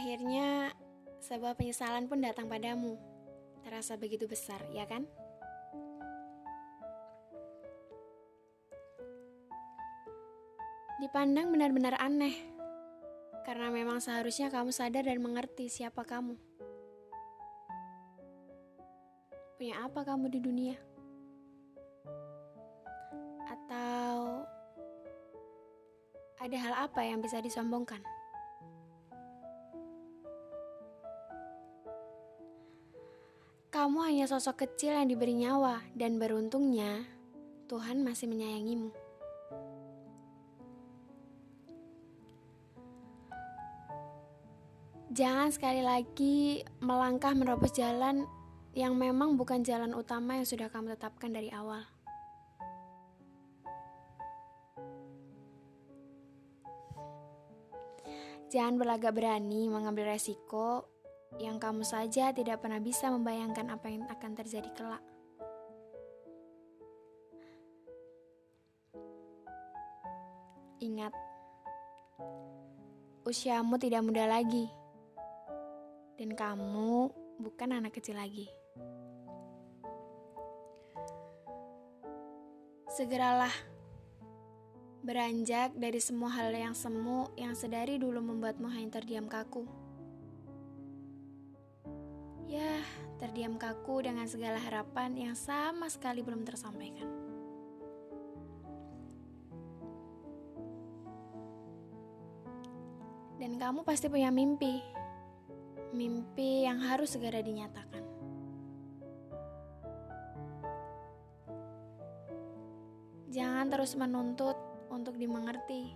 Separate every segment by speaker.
Speaker 1: Akhirnya, sebuah penyesalan pun datang padamu. Terasa begitu besar, ya kan? Dipandang benar-benar aneh, karena memang seharusnya kamu sadar dan mengerti siapa kamu. Punya apa kamu di dunia? Atau ada hal apa yang bisa disombongkan? Kamu hanya sosok kecil yang diberi nyawa, dan beruntungnya Tuhan masih menyayangimu. Jangan sekali lagi melangkah menerobos jalan yang memang bukan jalan utama yang sudah kamu tetapkan dari awal. Jangan berlagak berani mengambil resiko yang kamu saja tidak pernah bisa membayangkan apa yang akan terjadi kelak. Ingat, usiamu tidak muda lagi dan kamu bukan anak kecil lagi. Segeralah beranjak dari semua hal yang semu yang sedari dulu membuatmu hanya terdiam kaku. Ya, terdiam kaku dengan segala harapan yang sama sekali belum tersampaikan. Dan kamu pasti punya mimpi mimpi yang harus segera dinyatakan. Jangan terus menuntut untuk dimengerti.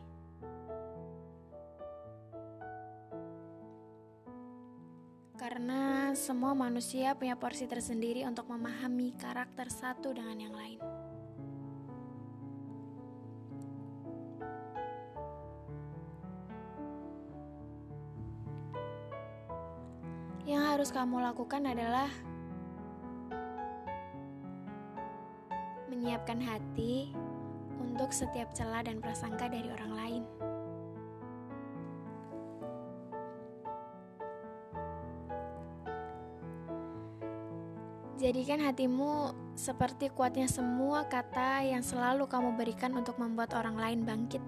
Speaker 1: Karena semua manusia punya porsi tersendiri untuk memahami karakter satu dengan yang lain. Yang harus kamu lakukan adalah menyiapkan hati untuk setiap celah dan prasangka dari orang lain. Jadikan hatimu seperti kuatnya semua kata yang selalu kamu berikan untuk membuat orang lain bangkit.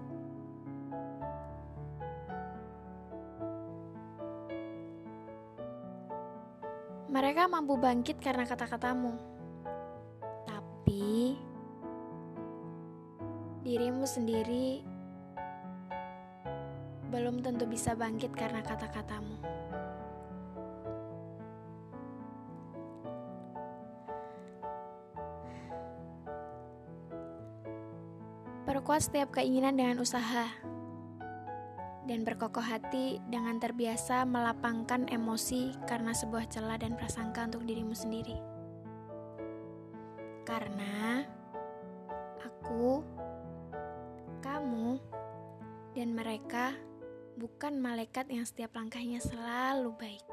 Speaker 1: Mereka mampu bangkit karena kata-katamu. Tapi dirimu sendiri belum tentu bisa bangkit karena kata-katamu. Perkuat setiap keinginan dengan usaha dan berkokoh hati dengan terbiasa melapangkan emosi karena sebuah celah dan prasangka untuk dirimu sendiri. Karena aku, kamu, dan mereka bukan malaikat yang setiap langkahnya selalu baik.